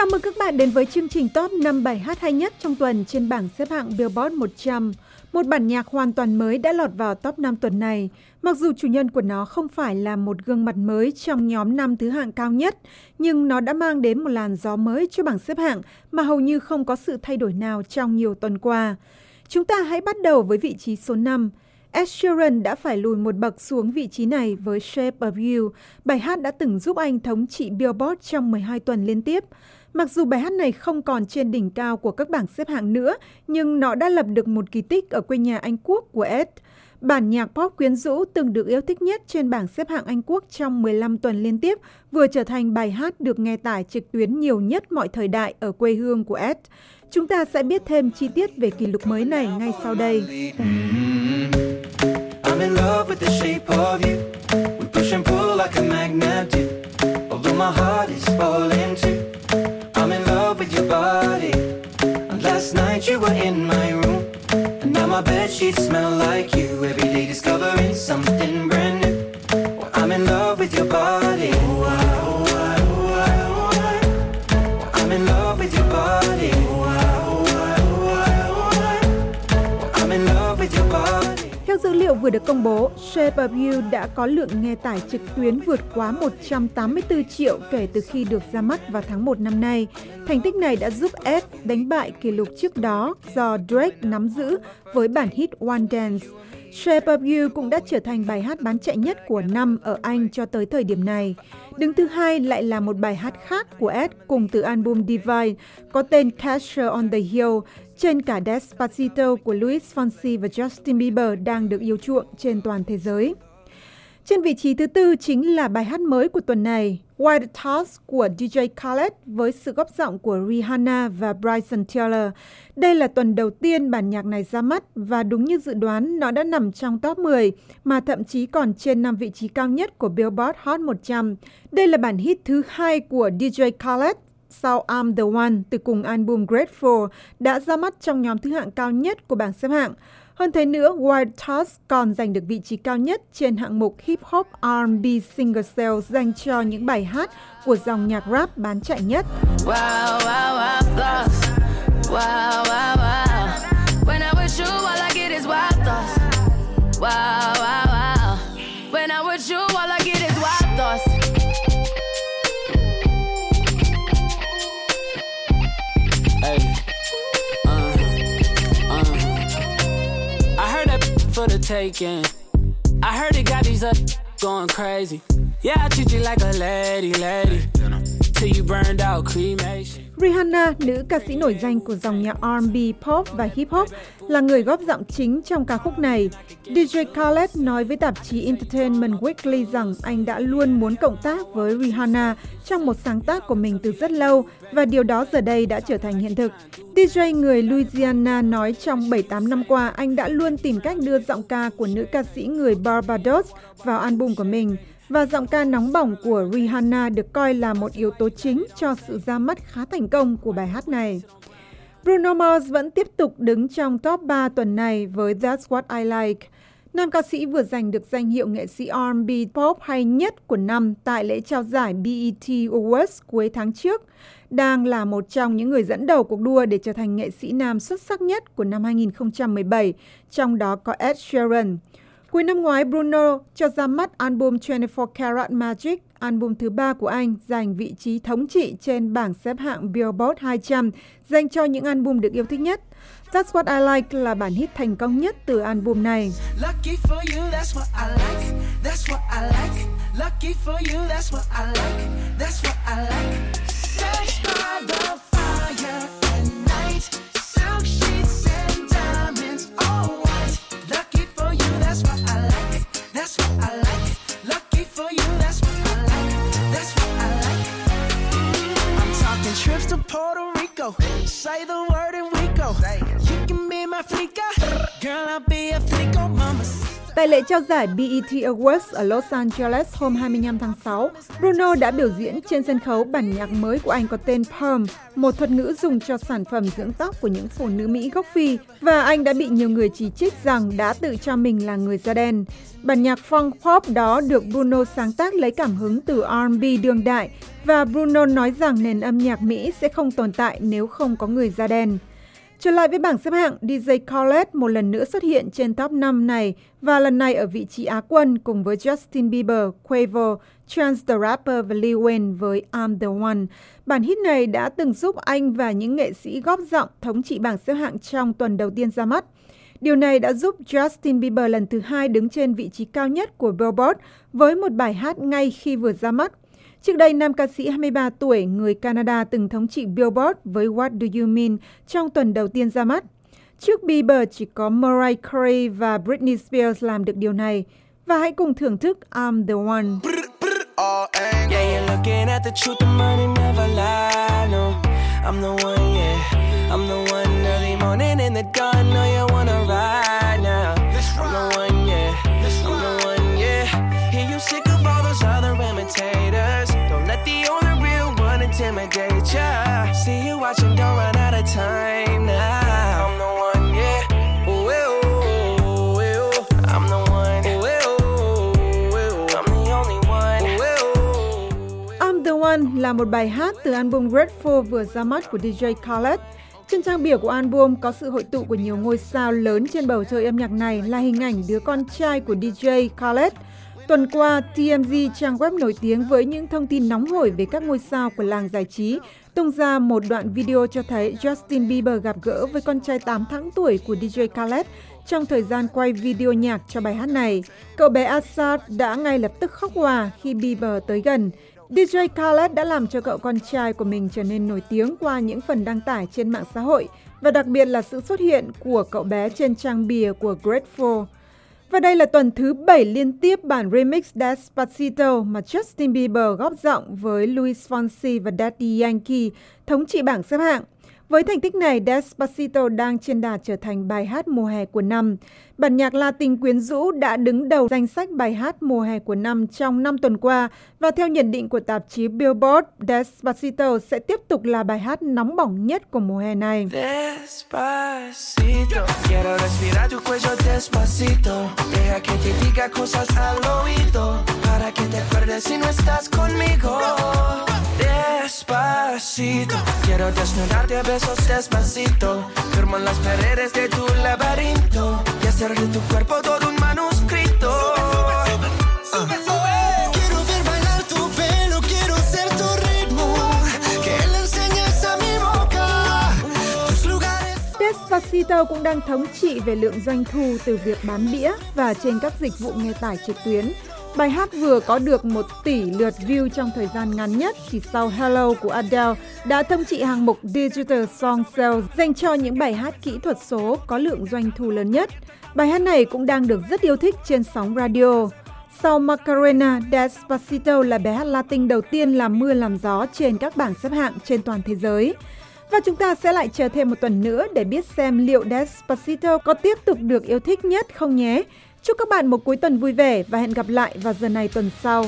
Chào mừng các bạn đến với chương trình top 5 bài hát hay nhất trong tuần trên bảng xếp hạng Billboard 100. Một bản nhạc hoàn toàn mới đã lọt vào top 5 tuần này. Mặc dù chủ nhân của nó không phải là một gương mặt mới trong nhóm năm thứ hạng cao nhất, nhưng nó đã mang đến một làn gió mới cho bảng xếp hạng mà hầu như không có sự thay đổi nào trong nhiều tuần qua. Chúng ta hãy bắt đầu với vị trí số 5. Ed Sheeran đã phải lùi một bậc xuống vị trí này với Shape of You. Bài hát đã từng giúp anh thống trị Billboard trong 12 tuần liên tiếp. Mặc dù bài hát này không còn trên đỉnh cao của các bảng xếp hạng nữa, nhưng nó đã lập được một kỳ tích ở quê nhà Anh Quốc của Ed. Bản nhạc pop quyến rũ từng được yêu thích nhất trên bảng xếp hạng Anh Quốc trong 15 tuần liên tiếp vừa trở thành bài hát được nghe tải trực tuyến nhiều nhất mọi thời đại ở quê hương của Ed. Chúng ta sẽ biết thêm chi tiết về kỷ lục mới này ngay sau đây. Mm-hmm. I'm in love with the shape of you. We push and pull like a magnet do. Although my heart is falling too. In my room. And now my bed sheets smell like you. Every day discovering something brand new. Well, I'm in love with your body. Liệu vừa được công bố, Shape of You đã có lượng nghe tải trực tuyến vượt quá 184 triệu kể từ khi được ra mắt vào tháng 1 năm nay. Thành tích này đã giúp Ed đánh bại kỷ lục trước đó do Drake nắm giữ với bản hit One Dance. Shape of You cũng đã trở thành bài hát bán chạy nhất của năm ở Anh cho tới thời điểm này. Đứng thứ hai lại là một bài hát khác của Ed cùng từ album Divine có tên Castle on the Hill trên cả Despacito của Luis Fonsi và Justin Bieber đang được yêu chuộng trên toàn thế giới. Trên vị trí thứ tư chính là bài hát mới của tuần này, White Toss của DJ Khaled với sự góp giọng của Rihanna và Bryson Tiller. Đây là tuần đầu tiên bản nhạc này ra mắt và đúng như dự đoán nó đã nằm trong top 10 mà thậm chí còn trên năm vị trí cao nhất của Billboard Hot 100. Đây là bản hit thứ hai của DJ Khaled sau I'm the One từ cùng album Grateful đã ra mắt trong nhóm thứ hạng cao nhất của bảng xếp hạng. Hơn thế nữa, Wild Thoughts còn giành được vị trí cao nhất trên hạng mục Hip Hop R&B Single Sales dành cho những bài hát của dòng nhạc rap bán chạy nhất. Wow, wow, wow. Wow, wow, wow. For the taking. I heard it got these up going crazy. Yeah, I treat you like a lady, lady. Rihanna, nữ ca sĩ nổi danh của dòng nhạc R&B, pop và hip hop, là người góp giọng chính trong ca khúc này. DJ Khaled nói với tạp chí Entertainment Weekly rằng anh đã luôn muốn cộng tác với Rihanna trong một sáng tác của mình từ rất lâu và điều đó giờ đây đã trở thành hiện thực. DJ người Louisiana nói trong 7-8 năm qua anh đã luôn tìm cách đưa giọng ca của nữ ca sĩ người Barbados vào album của mình và giọng ca nóng bỏng của Rihanna được coi là một yếu tố chính cho sự ra mắt khá thành công của bài hát này. Bruno Mars vẫn tiếp tục đứng trong top 3 tuần này với That's What I Like. Nam ca sĩ vừa giành được danh hiệu nghệ sĩ R&B pop hay nhất của năm tại lễ trao giải BET Awards cuối tháng trước, đang là một trong những người dẫn đầu cuộc đua để trở thành nghệ sĩ nam xuất sắc nhất của năm 2017, trong đó có Ed Sheeran. Cuối năm ngoái, Bruno cho ra mắt album 24 Karat Magic, album thứ ba của anh, giành vị trí thống trị trên bảng xếp hạng Billboard 200, dành cho những album được yêu thích nhất. That's What I Like là bản hit thành công nhất từ album này. Lucky for you, that's what I like. That's what I like. Trips to Puerto Rico. Say the Tại lễ trao giải BET Awards ở Los Angeles hôm 25 tháng 6, Bruno đã biểu diễn trên sân khấu bản nhạc mới của anh có tên Perm, một thuật ngữ dùng cho sản phẩm dưỡng tóc của những phụ nữ Mỹ gốc Phi, và anh đã bị nhiều người chỉ trích rằng đã tự cho mình là người da đen. Bản nhạc funk pop đó được Bruno sáng tác lấy cảm hứng từ R&B đương đại và Bruno nói rằng nền âm nhạc Mỹ sẽ không tồn tại nếu không có người da đen. Trở lại với bảng xếp hạng, DJ Khaled một lần nữa xuất hiện trên top 5 này và lần này ở vị trí Á quân cùng với Justin Bieber, Quavo, Chance the Rapper và Lil Wayne với I'm the One. Bản hit này đã từng giúp anh và những nghệ sĩ góp giọng thống trị bảng xếp hạng trong tuần đầu tiên ra mắt. Điều này đã giúp Justin Bieber lần thứ hai đứng trên vị trí cao nhất của Billboard với một bài hát ngay khi vừa ra mắt. Trước đây, nam ca sĩ 23 tuổi người Canada từng thống trị Billboard với What Do You Mean trong tuần đầu tiên ra mắt. Trước Bieber chỉ có Mariah Carey và Britney Spears làm được điều này. Và hãy cùng thưởng thức I'm the One. Yeah, you're looking at the truth, the money never lie, no. I'm the one, yeah. I'm the one early morning in the dawn, No, you're one là một bài hát từ album Grateful vừa ra mắt của DJ Khaled. Trên trang bìa của album có sự hội tụ của nhiều ngôi sao lớn trên bầu trời âm nhạc này là hình ảnh đứa con trai của DJ Khaled. Tuần qua, TMZ, trang web nổi tiếng với những thông tin nóng hổi về các ngôi sao của làng giải trí, tung ra một đoạn video cho thấy Justin Bieber gặp gỡ với con trai 8 tháng tuổi của DJ Khaled trong thời gian quay video nhạc cho bài hát này. Cậu bé Assad đã ngay lập tức khóc hòa khi Bieber tới gần. DJ Khaled đã làm cho cậu con trai của mình trở nên nổi tiếng qua những phần đăng tải trên mạng xã hội, và đặc biệt là sự xuất hiện của cậu bé trên trang bìa của Grateful. Và đây là tuần thứ 7 liên tiếp bản remix Despacito mà Justin Bieber góp giọng với Luis Fonsi và Daddy Yankee thống trị bảng xếp hạng. Với thành tích này, Despacito đang trên đà trở thành bài hát mùa hè của năm. Bản nhạc Latin quyến rũ đã đứng đầu danh sách bài hát mùa hè của năm trong 5 tuần qua và theo nhận định của tạp chí Billboard, Despacito sẽ tiếp tục là bài hát nóng bỏng nhất của mùa hè này. Despacito, quiero respirar tu cuello despacito, deja que te diga cosas al oído, para que te acuerdes si no estás conmigo. Despacito, quiero desnudarte a besos despacito, firmo en las paredes de tu laberinto y hacer de tu cuerpo todo un manuscrito. Sube, sube, sube. Quiero ver bailar tu pelo, quiero ser tu ritmo, que le enseñes a mi boca tus lugares. Despacito cũng đang thống trị về lượng doanh thu từ việc bán đĩa và trên các dịch vụ nghe tải trực tuyến. Bài hát vừa có được 1 tỷ lượt view trong thời gian ngắn nhất chỉ sau Hello của Adele đã thông trị hàng mục Digital Song Sales dành cho những bài hát kỹ thuật số có lượng doanh thu lớn nhất. Bài hát này cũng đang được rất yêu thích trên sóng radio. Sau Macarena, Despacito là bài hát Latin đầu tiên làm mưa làm gió trên các bảng xếp hạng trên toàn thế giới. Và chúng ta sẽ lại chờ thêm một tuần nữa để biết xem liệu Despacito có tiếp tục được yêu thích nhất không nhé. Chúc các bạn một cuối tuần vui vẻ và hẹn gặp lại vào giờ này tuần sau.